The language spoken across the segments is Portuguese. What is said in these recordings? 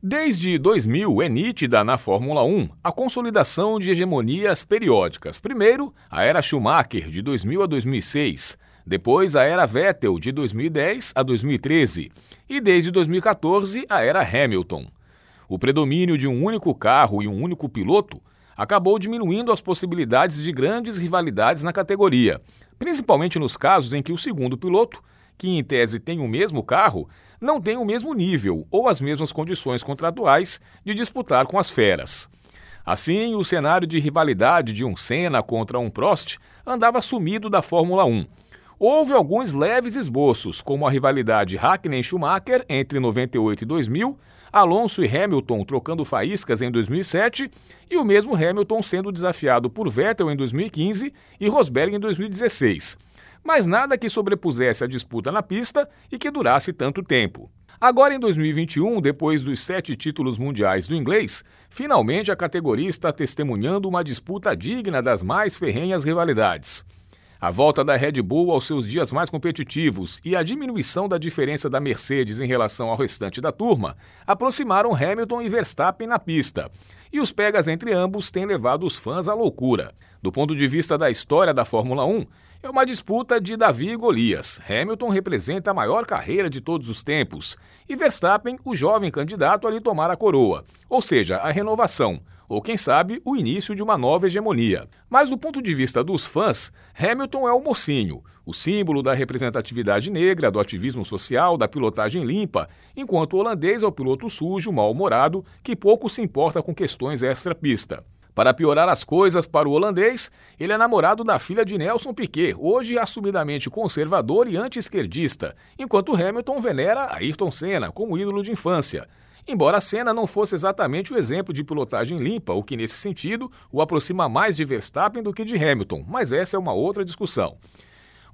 Desde 2000 é nítida na Fórmula 1 a consolidação de hegemonias periódicas. Primeiro, a era Schumacher, de 2000 a 2006. Depois, a era Vettel, de 2010 a 2013. E desde 2014, a era Hamilton. O predomínio de um único carro e um único piloto acabou diminuindo as possibilidades de grandes rivalidades na categoria, principalmente nos casos em que o segundo piloto, que em tese tem o mesmo carro, não tem o mesmo nível ou as mesmas condições contratuais de disputar com as feras. Assim, o cenário de rivalidade de um Senna contra um Prost andava sumido da Fórmula 1. Houve alguns leves esboços, como a rivalidade Hackney-Schumacher entre 98 e 2000, Alonso e Hamilton trocando faíscas em 2007 e o mesmo Hamilton sendo desafiado por Vettel em 2015 e Rosberg em 2016 mas nada que sobrepusesse a disputa na pista e que durasse tanto tempo. Agora, em 2021, depois dos sete títulos mundiais do inglês, finalmente a categoria está testemunhando uma disputa digna das mais ferrenhas rivalidades. A volta da Red Bull aos seus dias mais competitivos e a diminuição da diferença da Mercedes em relação ao restante da turma aproximaram Hamilton e Verstappen na pista. E os pegas entre ambos têm levado os fãs à loucura. Do ponto de vista da história da Fórmula 1, é uma disputa de Davi e Golias. Hamilton representa a maior carreira de todos os tempos e Verstappen, o jovem candidato a lhe tomar a coroa, ou seja, a renovação, ou quem sabe o início de uma nova hegemonia. Mas do ponto de vista dos fãs, Hamilton é o mocinho, o símbolo da representatividade negra, do ativismo social, da pilotagem limpa, enquanto o holandês é o piloto sujo, mal-humorado, que pouco se importa com questões extra-pista. Para piorar as coisas para o holandês, ele é namorado da filha de Nelson Piquet, hoje assumidamente conservador e anti-esquerdista, enquanto Hamilton venera Ayrton Senna como ídolo de infância. Embora Senna não fosse exatamente o exemplo de pilotagem limpa, o que nesse sentido o aproxima mais de Verstappen do que de Hamilton, mas essa é uma outra discussão.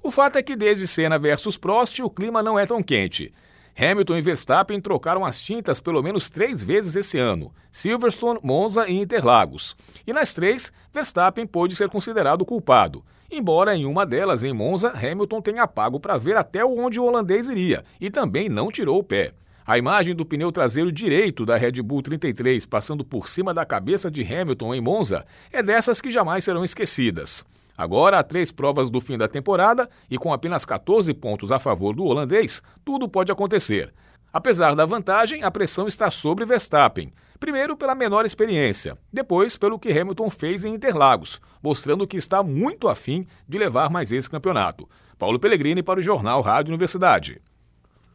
O fato é que desde Senna versus Prost o clima não é tão quente. Hamilton e Verstappen trocaram as tintas pelo menos três vezes esse ano: Silverstone, Monza e Interlagos. E nas três, Verstappen pôde ser considerado culpado. Embora em uma delas, em Monza, Hamilton tenha pago para ver até onde o holandês iria e também não tirou o pé. A imagem do pneu traseiro direito da Red Bull 33 passando por cima da cabeça de Hamilton em Monza é dessas que jamais serão esquecidas. Agora, há três provas do fim da temporada e com apenas 14 pontos a favor do holandês, tudo pode acontecer. Apesar da vantagem, a pressão está sobre Verstappen. Primeiro, pela menor experiência, depois, pelo que Hamilton fez em Interlagos, mostrando que está muito afim de levar mais esse campeonato. Paulo Pellegrini para o Jornal Rádio Universidade.